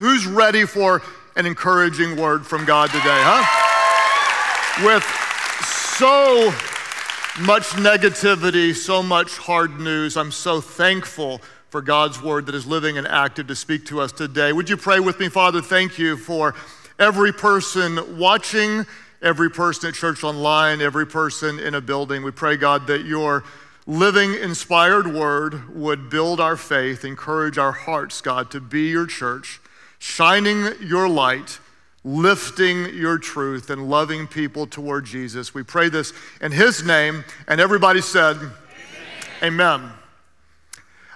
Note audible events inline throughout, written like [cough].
Who's ready for an encouraging word from God today, huh? With so much negativity, so much hard news, I'm so thankful for God's word that is living and active to speak to us today. Would you pray with me, Father? Thank you for every person watching, every person at church online, every person in a building. We pray, God, that your living, inspired word would build our faith, encourage our hearts, God, to be your church shining your light, lifting your truth, and loving people toward Jesus. We pray this in His name, and everybody said, Amen. Amen.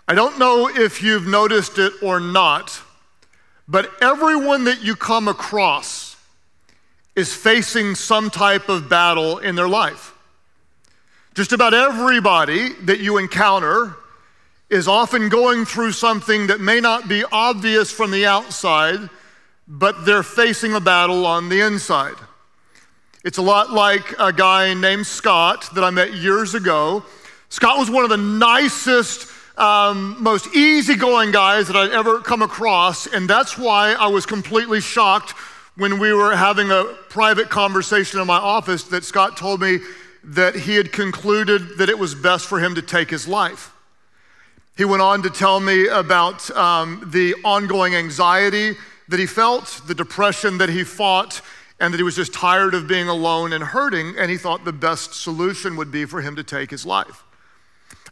I don't know if you've noticed it or not, but everyone that you come across is facing some type of battle in their life. Just about everybody that you encounter is often going through something that may not be obvious from the outside, but they're facing a battle on the inside. It's a lot like a guy named Scott that I met years ago. Scott was one of the nicest, um, most easygoing guys that I'd ever come across, and that's why I was completely shocked when we were having a private conversation in my office that Scott told me that he had concluded that it was best for him to take his life. He went on to tell me about um, the ongoing anxiety that he felt, the depression that he fought, and that he was just tired of being alone and hurting, and he thought the best solution would be for him to take his life.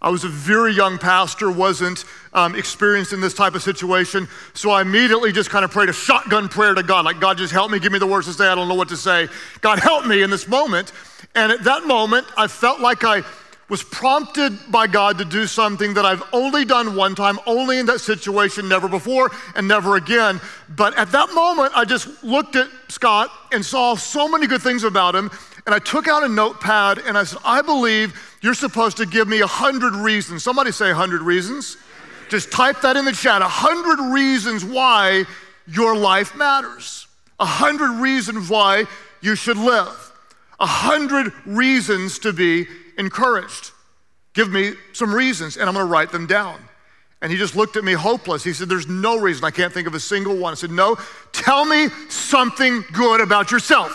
I was a very young pastor, wasn't um, experienced in this type of situation, so I immediately just kind of prayed a shotgun prayer to God, like, God, just help me, give me the words to say, I don't know what to say. God, help me in this moment. And at that moment, I felt like I was prompted by God to do something that I've only done one time, only in that situation, never before and never again. But at that moment, I just looked at Scott and saw so many good things about him. And I took out a notepad and I said, I believe you're supposed to give me a hundred reasons. Somebody say a hundred reasons. Just type that in the chat. A hundred reasons why your life matters. A hundred reasons why you should live. A hundred reasons to be encouraged. Give me some reasons, and I'm going to write them down. And he just looked at me hopeless. He said, There's no reason. I can't think of a single one. I said, No, tell me something good about yourself.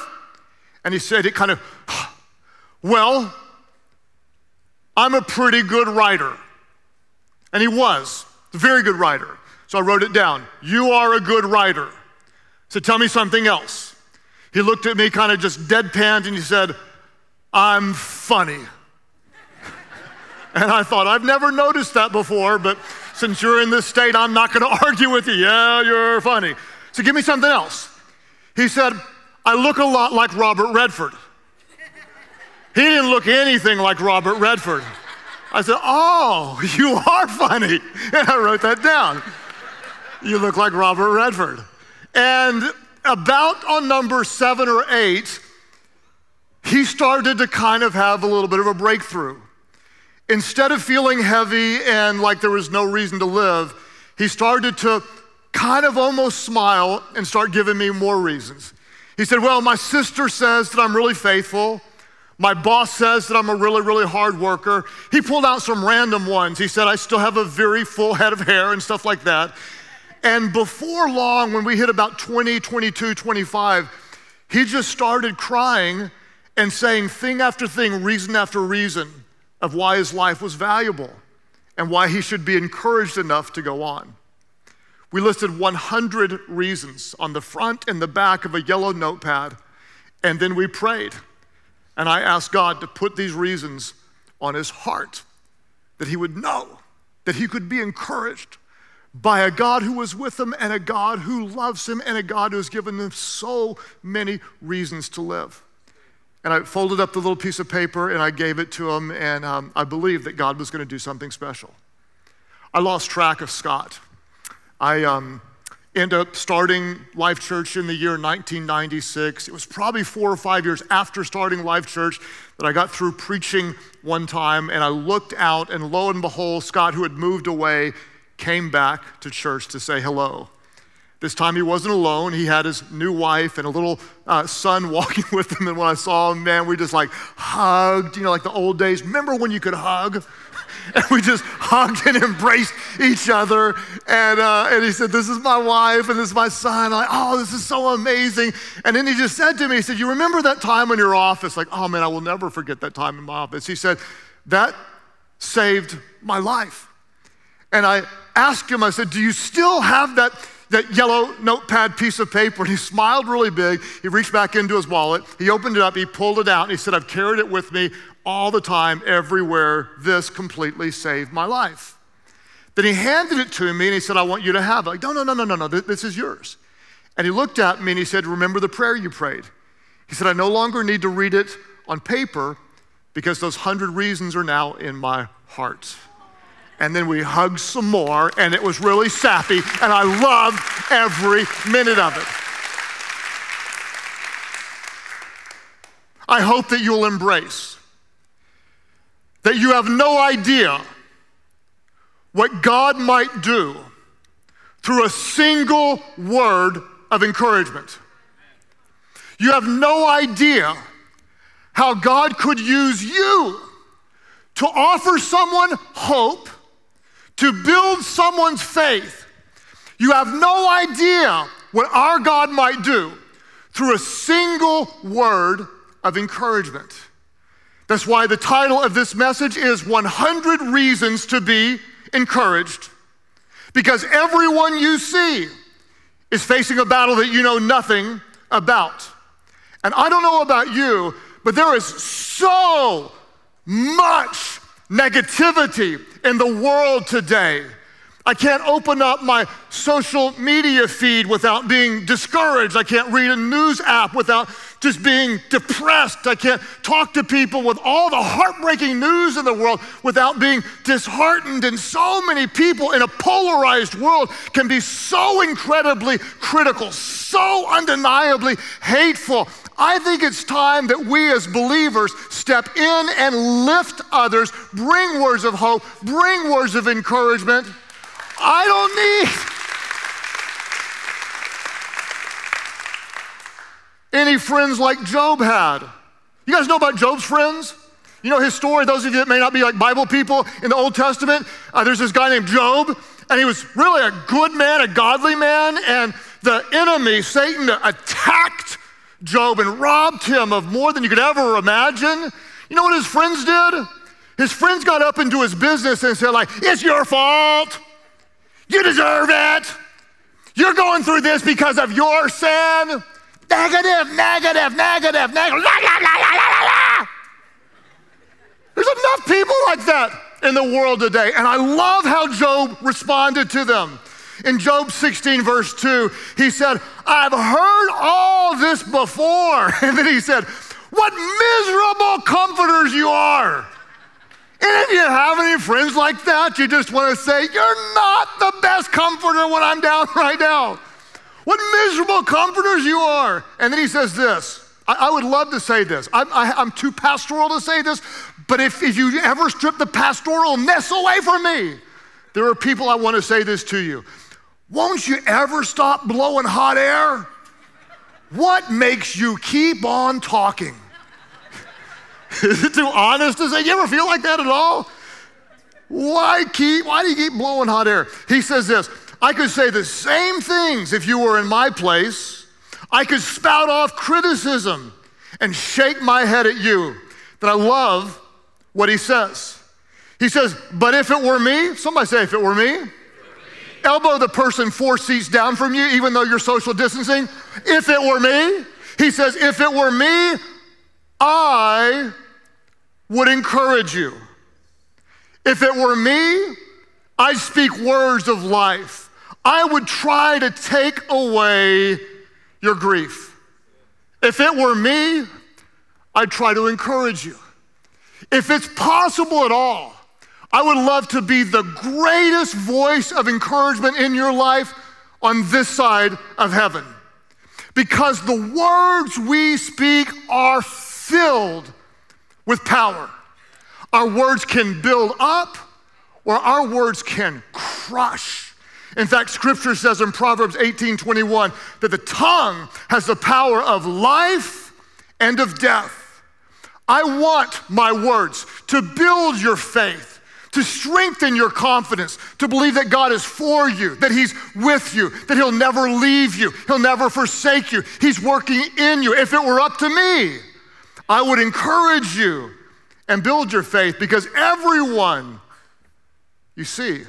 And he said, It kind of, [sighs] Well, I'm a pretty good writer. And he was a very good writer. So I wrote it down. You are a good writer. So tell me something else. He looked at me kind of just deadpanned and he said, I'm funny. And I thought, I've never noticed that before, but since you're in this state, I'm not going [laughs] to argue with you. Yeah, you're funny. So give me something else. He said, I look a lot like Robert Redford. He didn't look anything like Robert Redford. I said, Oh, [laughs] you are funny. [laughs] And I wrote that down. You look like Robert Redford. And about on number seven or eight, he started to kind of have a little bit of a breakthrough. Instead of feeling heavy and like there was no reason to live, he started to kind of almost smile and start giving me more reasons. He said, Well, my sister says that I'm really faithful. My boss says that I'm a really, really hard worker. He pulled out some random ones. He said, I still have a very full head of hair and stuff like that. And before long, when we hit about 20, 22, 25, he just started crying and saying thing after thing, reason after reason of why his life was valuable and why he should be encouraged enough to go on. We listed 100 reasons on the front and the back of a yellow notepad, and then we prayed. And I asked God to put these reasons on his heart that he would know, that he could be encouraged by a God who was with him and a God who loves him and a God who has given him so many reasons to live. And I folded up the little piece of paper and I gave it to him, and um, I believed that God was going to do something special. I lost track of Scott. I um, ended up starting Life Church in the year 1996. It was probably four or five years after starting Life Church that I got through preaching one time, and I looked out, and lo and behold, Scott, who had moved away, came back to church to say hello. This time he wasn't alone. He had his new wife and a little uh, son [laughs] walking with him. And when I saw him, man, we just like hugged, you know, like the old days. Remember when you could hug? [laughs] And we just hugged and embraced each other. And, uh, and he said, This is my wife and this is my son. I'm like, oh, this is so amazing. And then he just said to me, He said, You remember that time in your office? Like, oh man, I will never forget that time in my office. He said, That saved my life. And I asked him, I said, Do you still have that? That yellow notepad piece of paper and he smiled really big. He reached back into his wallet, he opened it up, he pulled it out, and he said, I've carried it with me all the time, everywhere. This completely saved my life. Then he handed it to me and he said, I want you to have it. Like, no, no, no, no, no, no, this is yours. And he looked at me and he said, Remember the prayer you prayed? He said, I no longer need to read it on paper because those hundred reasons are now in my heart. And then we hugged some more, and it was really sappy, and I loved every minute of it. I hope that you'll embrace that you have no idea what God might do through a single word of encouragement. You have no idea how God could use you to offer someone hope, to build someone's faith. You have no idea what our God might do through a single word of encouragement. That's why the title of this message is 100 Reasons to Be Encouraged. Because everyone you see is facing a battle that you know nothing about. And I don't know about you, but there is so much negativity in the world today. I can't open up my social media feed without being discouraged. I can't read a news app without just being depressed. I can't talk to people with all the heartbreaking news in the world without being disheartened. And so many people in a polarized world can be so incredibly critical, so undeniably hateful. I think it's time that we as believers step in and lift others, bring words of hope, bring words of encouragement. I don't need any friends like Job had. You guys know about Job's friends? You know his story, those of you that may not be like Bible people in the Old Testament, uh, there's this guy named Job, and he was really a good man, a godly man, and the enemy, Satan, attacked Job and robbed him of more than you could ever imagine. You know what his friends did? His friends got up into his business and said, like, it's your fault. You deserve it. You're going through this because of your sin. Negative, negative, negative, negative. La, la, la, la, la, la. There's enough people like that in the world today. And I love how Job responded to them. In Job 16, verse 2, he said, I've heard all this before. [laughs] And then he said, What miserable comforters you are. And if you have any friends like that, you just want to say, You're not the best comforter when I'm down [laughs] right now. What miserable comforters you are. And then he says this I, I would love to say this. I'm, I, am too pastoral to say this, but if, if you ever strip the pastoralness away from me, there are people I want to say this to you. Won't you ever stop blowing hot air? What makes you keep on talking? [laughs] Is it too honest to say? You ever feel like that at all? Why keep, why do you keep blowing hot air? He says this I could say the same things if you were in my place. I could spout off criticism and shake my head at you. That I love what he says. He says, but if it were me, somebody say, if it were me, elbow the person four seats down from you, even though you're social distancing. If it were me, he says, if it were me, I would encourage you. If it were me, I'd speak words of life. I would try to take away your grief. If it were me, I'd try to encourage you. If it's possible at all, I would love to be the greatest voice of encouragement in your life on this side of heaven. Because the words we speak are filled with power. Our words can build up or our words can crush. In fact, scripture says in Proverbs 18 21 that the tongue has the power of life and of death. I want my words to build your faith to strengthen your confidence, to believe that God is for you, that He's with you, that He'll never leave you, He'll never forsake you, He's working in you. If it were up to me, I would encourage you and build your faith because everyone you see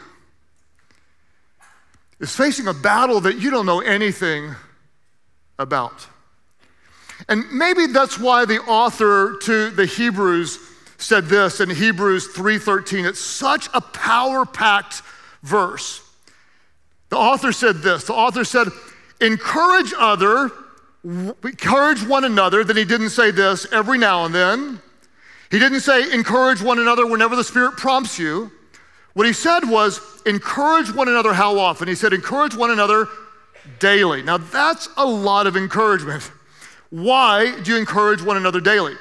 is facing a battle that you don't know anything about. And maybe that's why the author to the Hebrews said this in Hebrews 3:13. It's such a power-packed verse. The author said this. The author said, "Encourage other, encourage one another." Then he didn't say this every now and then. He didn't say encourage one another whenever the Spirit prompts you. What he said was encourage one another how often? He said encourage one another daily. Now that's a lot of encouragement. Why do you encourage one another daily?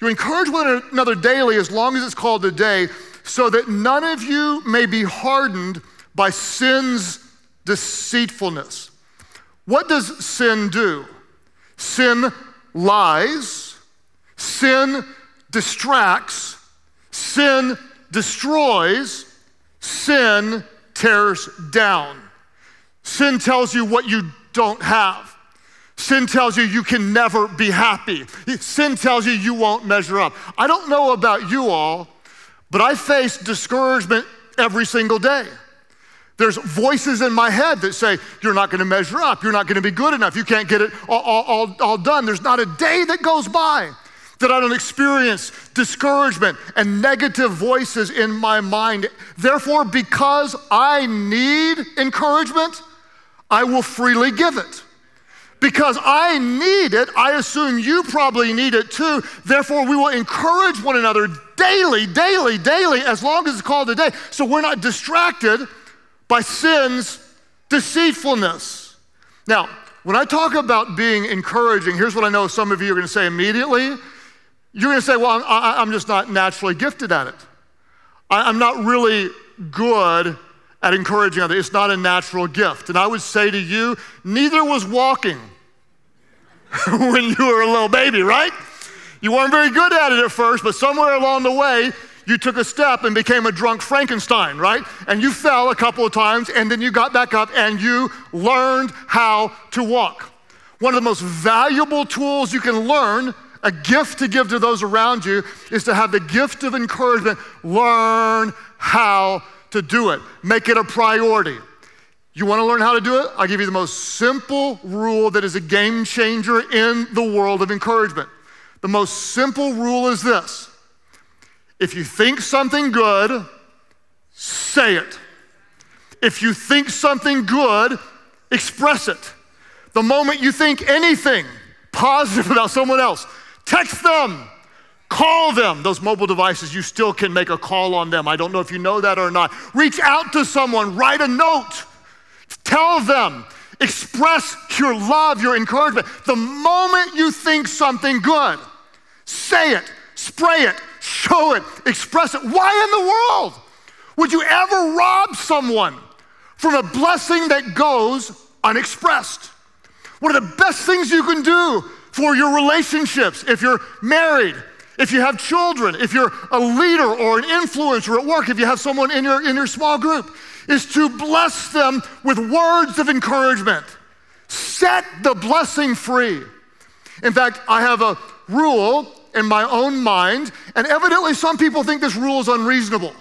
You encourage one another daily as long as it's called a day, so that none of you may be hardened by sin's deceitfulness. What does sin do? Sin lies, sin distracts, sin destroys, sin tears down. Sin tells you what you don't have. Sin tells you you can never be happy. Sin tells you you won't measure up. I don't know about you all, but I face discouragement every single day. There's voices in my head that say, You're not going to measure up. You're not going to be good enough. You can't get it all, all, all, all done. There's not a day that goes by that I don't experience discouragement and negative voices in my mind. Therefore, because I need encouragement, I will freely give it. Because I need it, I assume you probably need it too. Therefore, we will encourage one another daily, daily, daily, as long as it's called a day, so we're not distracted by sin's deceitfulness. Now, when I talk about being encouraging, here's what I know some of you are going to say immediately you're going to say, Well, I'm, just not naturally gifted at it. I'm not really good at encouraging others. It's not a natural gift. And I would say to you, neither was walking [laughs] when you were a little baby, right? You weren't very good at it at first, but somewhere along the way, you took a step and became a drunk Frankenstein, right? And you fell a couple of times, and then you got back up and you learned how to walk. One of the most valuable tools you can learn a gift to give to those around you is to have the gift of encouragement. Learn how to do it, make it a priority. You want to learn how to do it? I'll give you the most simple rule that is a game changer in the world of encouragement. The most simple rule is this if you think something good, say it. If you think something good, express it. The moment you think anything positive about someone else, Text them. Call them. Those mobile devices, you still can make a call on them. I don't know if you know that or not. Reach out to someone, write a note, tell them, express your love, your encouragement. The moment you think something good, say it, spray it, show it, express it. Why in the world would you ever rob someone from a blessing that goes unexpressed? One of the best things you can do for your relationships. If you're married, if you have children, if you're a leader or an influencer at work, if you have someone in your, in your small group, is to bless them with words of encouragement. Set the blessing free. In fact, I have a rule in my own mind, and evidently some people think this rule is unreasonable.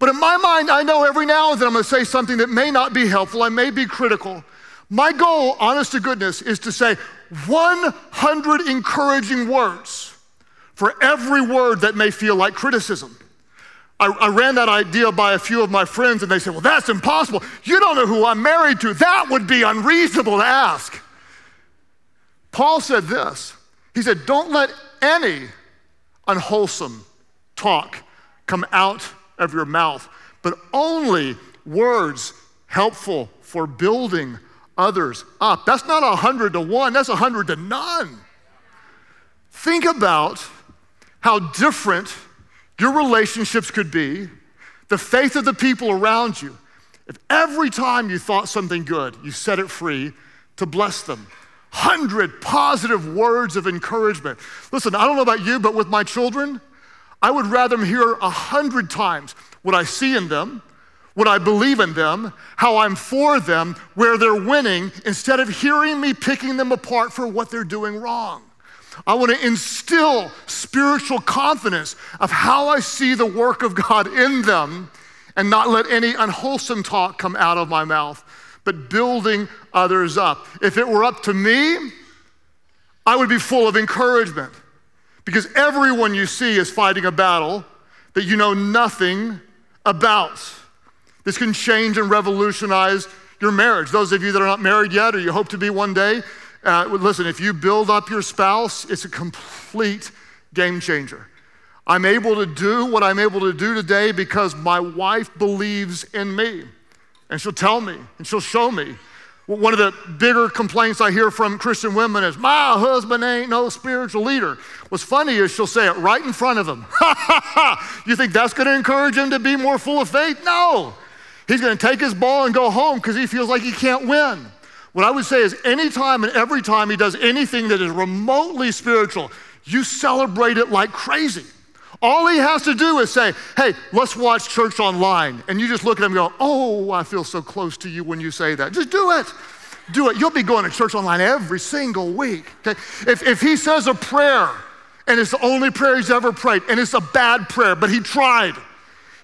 But in my mind, I know every now and then I'm gonna say something that may not be helpful, I may be critical. My goal, honest to goodness, is to say 100 encouraging words for every word that may feel like criticism. I, I, ran that idea by a few of my friends, and they said, Well, that's impossible. You don't know who I'm married to. That would be unreasonable to ask. Paul said this He said, Don't let any unwholesome talk come out of your mouth, but only words helpful for building others up. That's not a hundred to one, that's a hundred to none. Think about how different your relationships could be, the faith of the people around you, if every time you thought something good, you set it free to bless them. Hundred positive words of encouragement. Listen, I don't know about you, but with my children, I would rather hear a hundred times what I see in them, what I believe in them, how I'm for them, where they're winning, instead of hearing me picking them apart for what they're doing wrong. I want to instill spiritual confidence of how I see the work of God in them and not let any unwholesome talk come out of my mouth, but building others up. If it were up to me, I would be full of encouragement because everyone you see is fighting a battle that you know nothing about. This can change and revolutionize your marriage. Those of you that are not married yet or you hope to be one day, uh, listen, if you build up your spouse, it's a complete game changer. I'm able to do what I'm able to do today because my wife believes in me. And she'll tell me and she'll show me. One of the bigger complaints I hear from Christian women is, My husband ain't no spiritual leader. What's funny is she'll say it right in front of him. [laughs] you think that's going to encourage him to be more full of faith? No. He's going to take his ball and go home because he feels like he can't win. What I would say is, anytime and every time he does anything that is remotely spiritual, you celebrate it like crazy. All he has to do is say, Hey, let's watch church online. And you just look at him and go, Oh, I feel so close to you when you say that. Just do it. Do it. You'll be going to church online every single week. Okay? If, if he says a prayer and it's the only prayer he's ever prayed and it's a bad prayer, but he tried,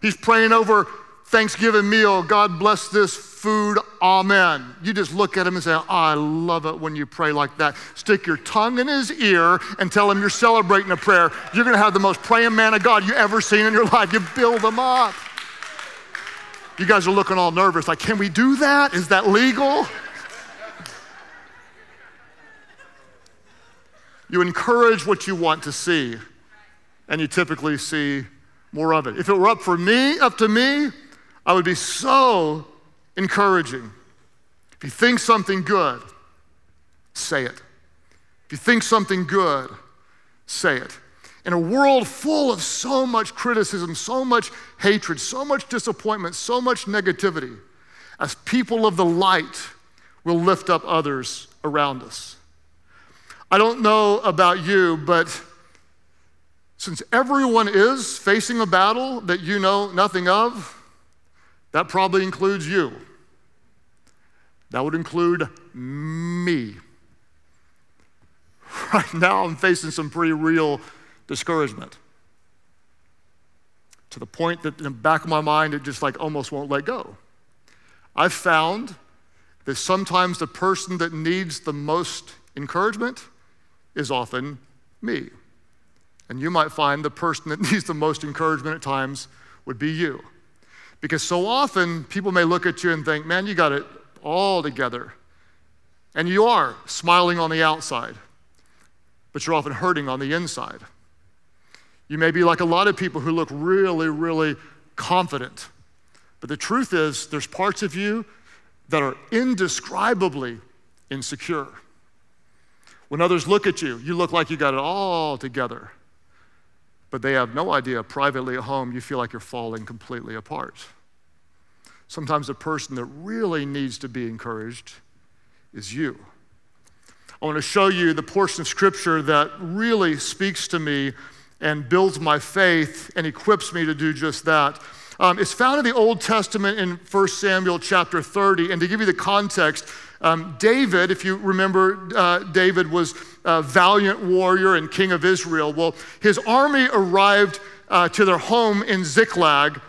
he's praying over Thanksgiving meal, God bless this food, amen. You just look at him and say, oh, I love it when you pray like that. Stick your tongue in his ear and tell him you're celebrating a prayer. You're to have the most praying man of God you ever seen in your life. You build him up. You guys are looking all nervous, like, can we do that? Is that legal? You encourage what you want to see, and you typically see more of it. If it were up for me, up to me, I would be so encouraging. If you think something good, say it. If you think something good, say it. In a world full of so much criticism, so much hatred, so much disappointment, so much negativity, as people of the light, we'll lift up others around us. I don't know about you, but since everyone is facing a battle that you know nothing of, that probably includes you. That would include me. [laughs] Right now, I'm facing some pretty real discouragement to the point that in the back of my mind, it just like almost won't let go. I've found that sometimes the person that needs the most encouragement is often me. And you might find the person that [laughs] needs the most encouragement at times would be you. Because so often people may look at you and think, man, you got it all together. And you are smiling on the outside, but you're often hurting on the inside. You may be like a lot of people who look really, really confident. But the truth is, there's parts of you that are indescribably insecure. When others look at you, you look like you got it all together but they have no idea privately at home you feel like you're falling completely apart. Sometimes the person that really needs to be encouraged is you. I want to show you the portion of scripture that really speaks to me and builds my faith and equips me to do just that. Um, it's found in the Old Testament in 1 Samuel chapter 30. And to give you the context, um, David, if you remember, uh, David was a valiant warrior and king of Israel. Well, his army arrived uh, to their home in Ziklag,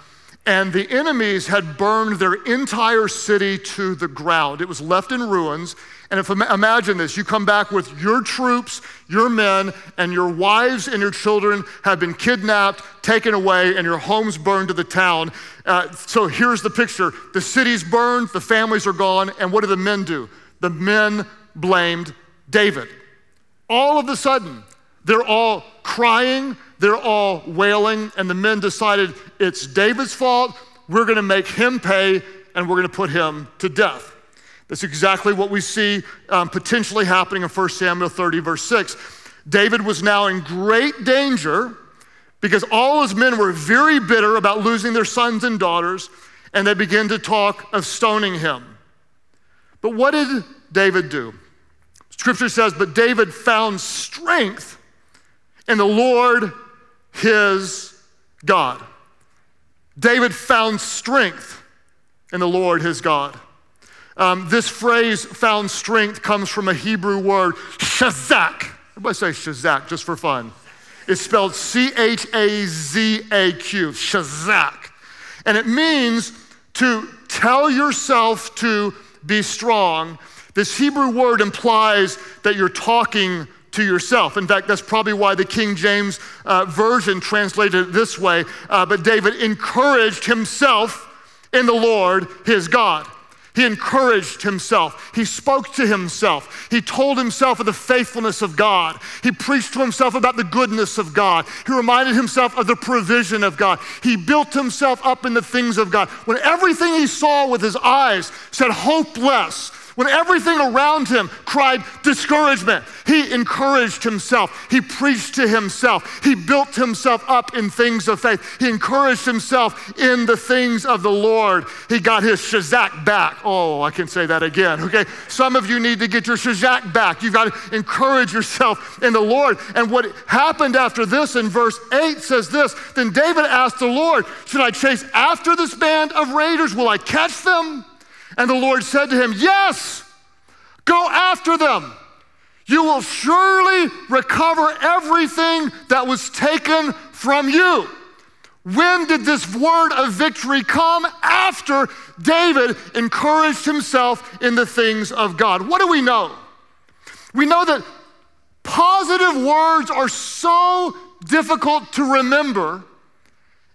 and the enemies had burned their entire city to the ground. It was left in ruins. And if imagine this, you come back with your troops, your men, and your wives and your children have been kidnapped, taken away, and your homes burned to the town. Uh, so here's the picture: the city's burned, the families are gone, and what do the men do? The men blamed David. All of a sudden, they're all crying, they're all wailing, and the men decided it's David's fault. We're going to make him pay, and we're going to put him to death. That's exactly what we see um, potentially happening in 1 Samuel 30, verse 6. David was now in great danger because all his men were very bitter about losing their sons and daughters, and they began to talk of stoning him. But what did David do? Scripture says, But David found strength in the Lord his God. David found strength in the Lord his God. Um, this phrase, found strength, comes from a Hebrew word, chazaq. Everybody say chazaq just for fun. It's spelled C H A Z A Q, chazaq. And it means to tell yourself to be strong. This Hebrew word implies that you're talking to yourself. In fact, that's probably why the King James uh, Version translated it this way. Uh, but David encouraged himself in the Lord his God. He encouraged himself. He spoke to himself. He told himself of the faithfulness of God. He preached to himself about the goodness of God. He reminded himself of the provision of God. He built himself up in the things of God. When everything he saw with his eyes said hopeless, when everything around him cried discouragement, he encouraged himself. He preached to himself. He built himself up in things of faith. He encouraged himself in the things of the Lord. He got his chazaq back. Oh, I can say that again. Okay. Some of you need to get your chazaq back. You've got to encourage yourself in the Lord. And what happened after this in verse 8 says this Then David asked the Lord, Should I chase after this band of raiders? Will I catch them? And the Lord said to him, Yes, go after them. You will surely recover everything that was taken from you. When did this word of victory come? After David encouraged himself in the things of God. What do we know? We know that positive words are so difficult to remember,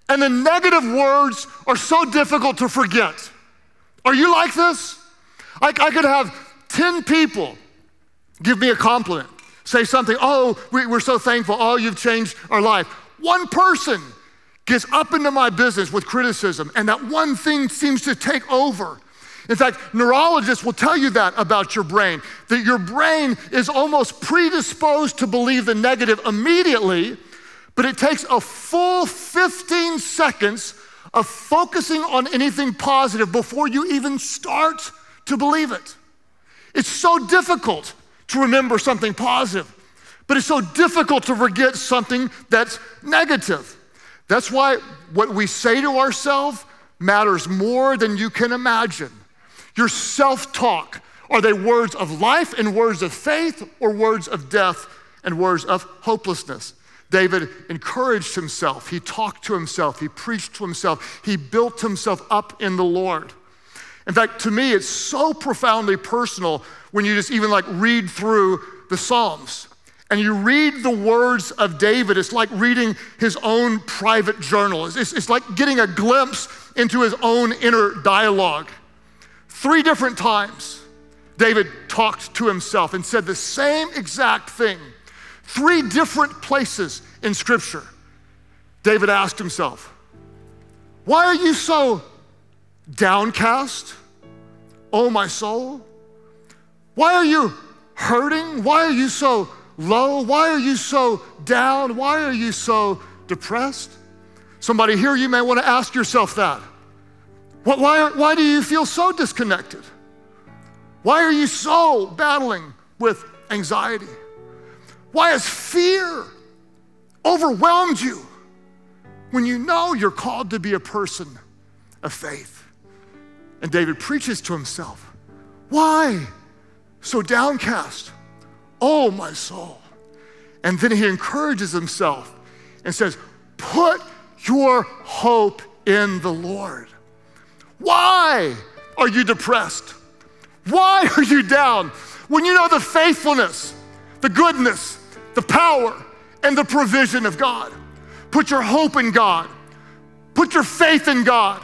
and the negative words are so difficult to forget. Are you like this? I, I could have 10 people give me a compliment, say something, oh, we, we're so thankful, oh, you've changed our life. One person gets up into my business with criticism, and that one thing seems to take over. In fact, neurologists will tell you that about your brain, that your brain is almost predisposed to believe the negative immediately, but it takes a full 15 seconds of focusing on anything positive before you even start to believe it. It's so difficult to remember something positive, but it's so difficult to forget something that's negative. That's why what we say to ourselves matters more than you can imagine. Your self talk are they words of life and words of faith, or words of death and words of hopelessness? David encouraged himself, he talked to himself, he preached to himself, he built himself up in the Lord. In fact, to me, it's so profoundly personal when you just even like read through the Psalms and you read the words of David. It's like reading his own private journal, it's, it's like getting a glimpse into his own inner dialogue. Three different times, David talked to himself and said the same exact thing Three different places in Scripture, David asked himself, Why are you so downcast, oh my soul? Why are you hurting? Why are you so low? Why are you so down? Why are you so depressed? Somebody here, you may want to ask yourself that. Why, why do you feel so disconnected? Why are you so battling with anxiety? Why has fear overwhelmed you when you know you're called to be a person of faith? And David preaches to himself, Why so downcast? Oh, my soul. And then he encourages himself and says, Put your hope in the Lord. Why are you depressed? Why are you down when you know the faithfulness, the goodness, the power and the provision of God. Put your hope in God. Put your faith in God.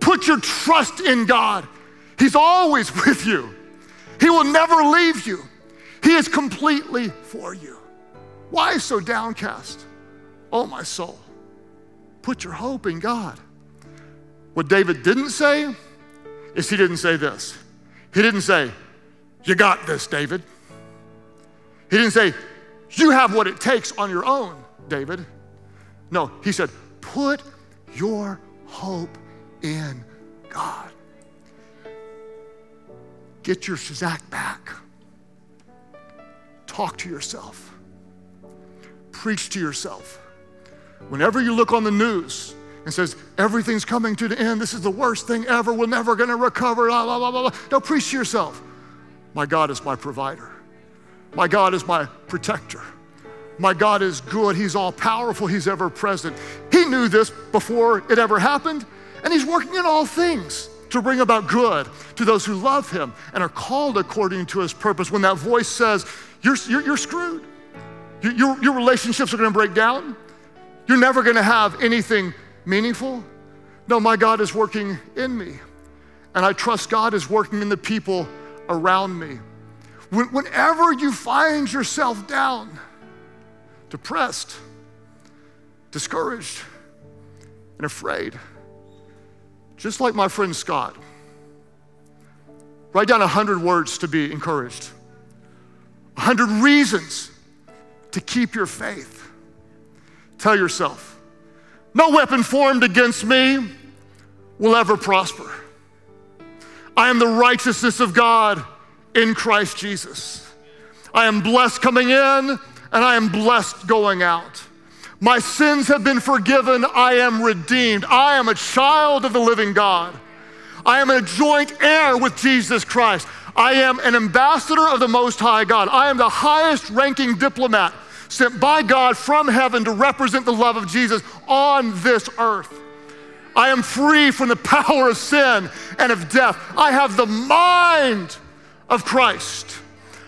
Put your trust in God. He's always [laughs] with you. He will never leave you. He is completely for you. Why so downcast? Oh, my soul. Put your hope in God. What David didn't say is he didn't say this. He didn't say, You got this, David. He didn't say, you have what it takes on your own, David. No, he said, put your hope in God. Get your chazaq back. Talk to yourself. Preach to yourself. Whenever you look on the news and says, everything's coming to the end, this is the worst thing ever, we're never gonna recover, blah, blah, blah, blah, blah. Don't preach to yourself. My God is my provider. My God is my protector. My God is good. He's all powerful. He's ever present. He knew this before it ever happened, and He's working in all things to bring about good to those who love Him and are called according to His purpose. When that voice says, You're, you're, you're screwed, your, your, your relationships are going to break down, you're never going to have anything meaningful. No, my God is working in me, and I trust God is working in the people around me. Whenever you find yourself down, depressed, discouraged, and afraid, just like my friend Scott, write down 100 words to be encouraged, 100 reasons to keep your faith. Tell yourself, no weapon formed against me will ever prosper. I am the righteousness of God in Christ Jesus. I am blessed coming in and I am blessed going out. My sins have been forgiven. I am redeemed. I am a child of the living God. I am a joint heir with Jesus Christ. I am an ambassador of the Most High God. I am the highest ranking diplomat sent by God from heaven to represent the love of Jesus on this earth. I am free from the [laughs] power of sin and of death. I have the mind of Christ.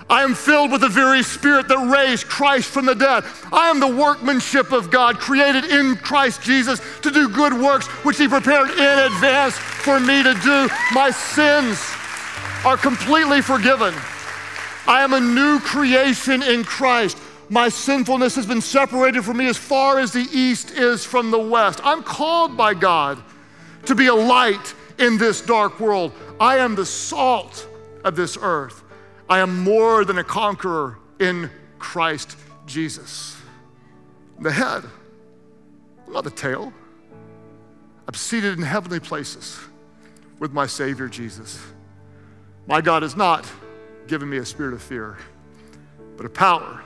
I am filled with the very spirit that raised Christ from the dead. I am the workmanship of God, created in Christ Jesus to do good works, which He prepared in advance for me to do. My sins are completely forgiven. I am a new creation in Christ. My sinfulness has been separated from me as far as the east is from the west. I'm called by God to be a light in this dark world. I am the salt of this earth. I am more than a conqueror in Christ Jesus. The head, not the tail. I'm seated in heavenly places with my Savior Jesus. My God has not given me a spirit of fear, but of power,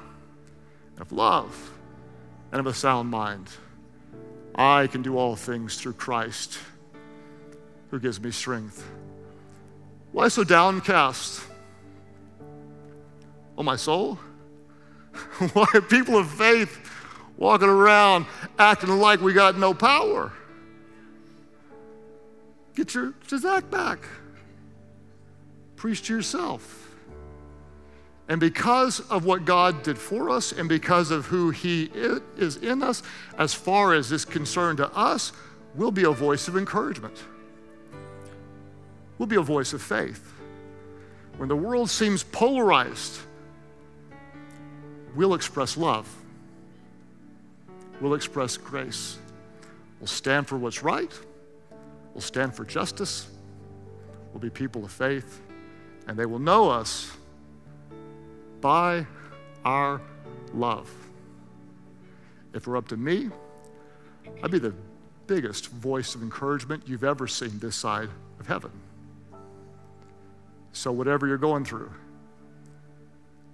of love, and of a sound mind. I can do all things through Christ who gives me strength. Why so downcast? Oh, my soul? [laughs] Why are people of faith walking around acting like we got no power? Get your Chazaq back. Preach to yourself. And because of what God did for us and because of who He is in us, as far as is concerned to us, we'll be a voice of encouragement. We'll be a voice of faith. When the world seems polarized, we'll express love. We'll express grace. We'll stand for what's right. We'll stand for justice. We'll be people of faith. And they will know us by our love. If it were up to me, I'd be the biggest voice of encouragement you've ever seen this side of heaven. So, whatever you're going through,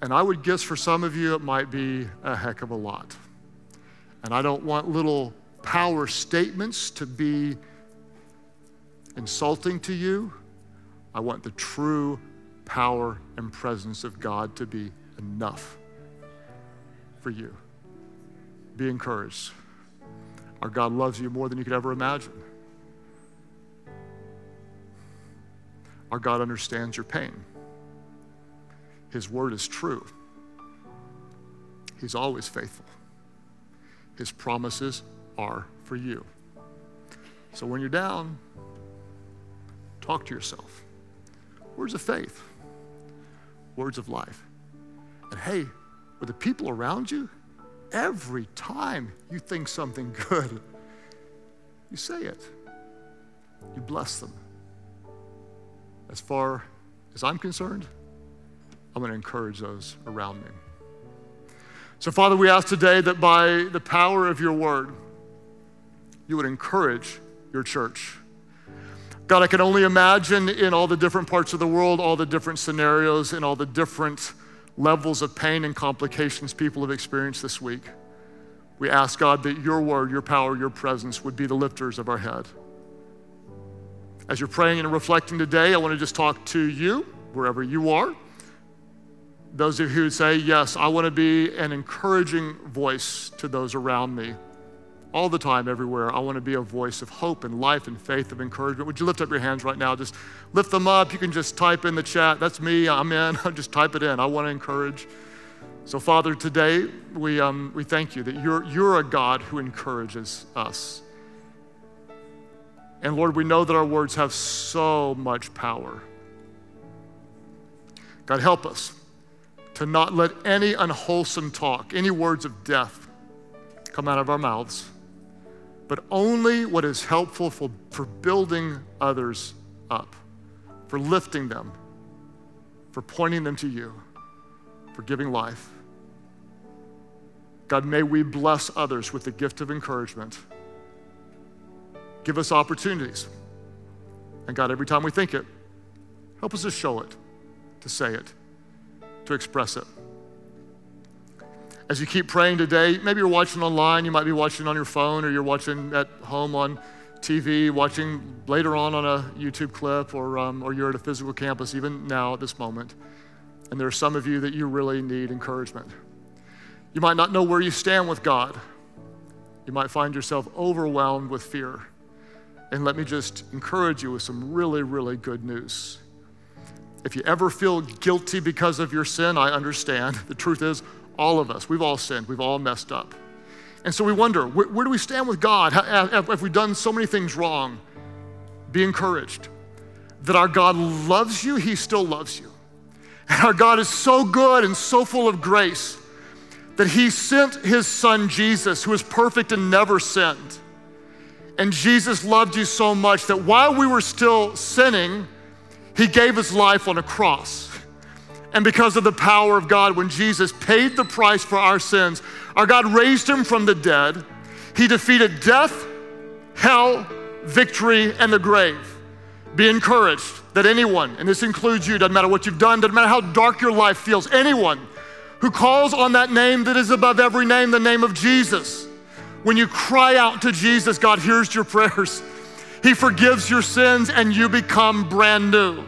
and I would guess for some of you it might be a heck of a lot. And I don't want little power statements to be insulting to you. I want the true power and presence of God to be enough for you. Be encouraged. Our God loves you more than you could ever imagine. Our God understands your pain. His word is true. He's always faithful. His promises are for you. So when you're down, talk to yourself. Words of faith, words of life. And hey, with the people around you, every time you think something [laughs] good, you say it. You bless them. As far as I'm concerned, I'm going to encourage those around me. So, Father, we ask today that by the power of your word, you would encourage your church. God, I can only imagine in all the different parts of the world, all the different scenarios, and all the different levels of pain and complications people have experienced this week. We ask, God, that your word, your power, your presence would be the lifters of our head. As you're praying and reflecting today, I want to just talk to you, wherever you are. Those of you who say, Yes, I want to be an encouraging voice to those around me. All the time, everywhere, I want to be a voice of hope and life and faith of encouragement. Would you lift up your hands right now? Just lift them up. You can just type in the chat. That's me. I'm in. [laughs] just type it in. I want to encourage. So, Father, today we, um, we thank you that you're, you're a God who encourages us. And Lord, we know that our words have so much power. God, help us to not let any unwholesome talk, any words of death come out of our mouths, but only what is helpful for, for building others up, for lifting them, for pointing them to you, for giving life. God, may we bless others with the gift of encouragement. Give us opportunities. And God, every time we think it, help us to show it, to say it, to express it. As you keep praying today, maybe you're watching online, you might be watching on your phone, or you're watching at home on TV, watching later on on a YouTube clip, or, um, or you're at a physical campus, even now at this moment. And there are some of you that you really need encouragement. You might not know where you stand with God. You might find yourself overwhelmed with fear. And let me just encourage you with some really, really good news. If you ever feel guilty because of your sin, I understand. The truth is, all of us, we've all sinned, we've all messed up. And so we wonder, where, where do we stand with God? Have, have we done so many things wrong? Be encouraged that our God loves you, He still loves you. And our God is so good and so full of grace that He sent His Son Jesus, who is perfect and never sinned and Jesus loved you so much that while we were still sinning, he gave his life on a cross. And because of the power of God, when Jesus paid the price for our sins, our God raised him from the dead. He defeated death, hell, victory, and the grave. Be encouraged that anyone, and this includes you, doesn't matter what you've done, doesn't matter how dark your life feels, anyone who calls on that name that is above every name, the name of Jesus, when you cry out to Jesus, God hears your prayers. He forgives your sins and you become brand new.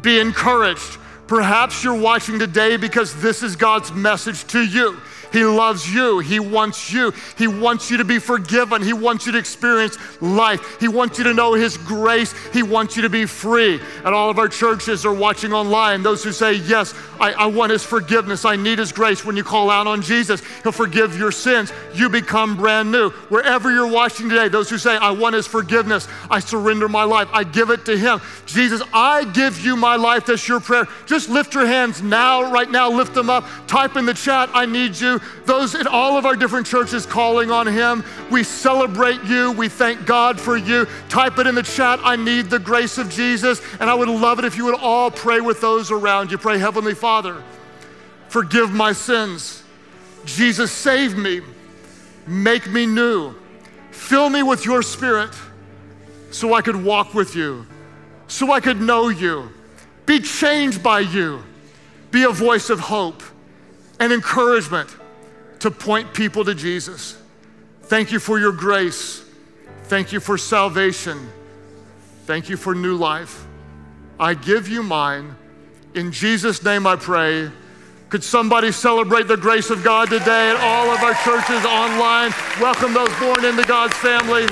Be encouraged. Perhaps you're watching today because this is God's message to you. He loves you. He wants you. He wants you to be forgiven. He wants you to experience life. He wants you to know His grace. He wants you to be free. And all of our churches are watching online. Those who say, Yes, I, I want His forgiveness. I need His grace. When you call out on Jesus, He'll forgive your sins. You become brand new. Wherever you're watching today, those who say, I want His forgiveness, I surrender my life, I give it to Him. Jesus, I give you my life. That's your prayer. Just lift your hands now, right now, lift them up. Type in the chat, I need you those in all of our different churches calling on Him. We celebrate you. We thank God for you. Type it in the chat. I need the grace of Jesus. And I would love it if you would all pray with those around you. Pray, Heavenly Father, forgive my sins. Jesus, save me. Make me new. Fill me with your spirit so I could walk with you, so I could know you, be changed by you, be a voice of hope and encouragement to point people to Jesus. Thank you for your grace. Thank you for salvation. Thank you for new life. I give you mine. In Jesus' name I pray. Could somebody celebrate the grace of God today at all of our churches online? Welcome those born into God's family.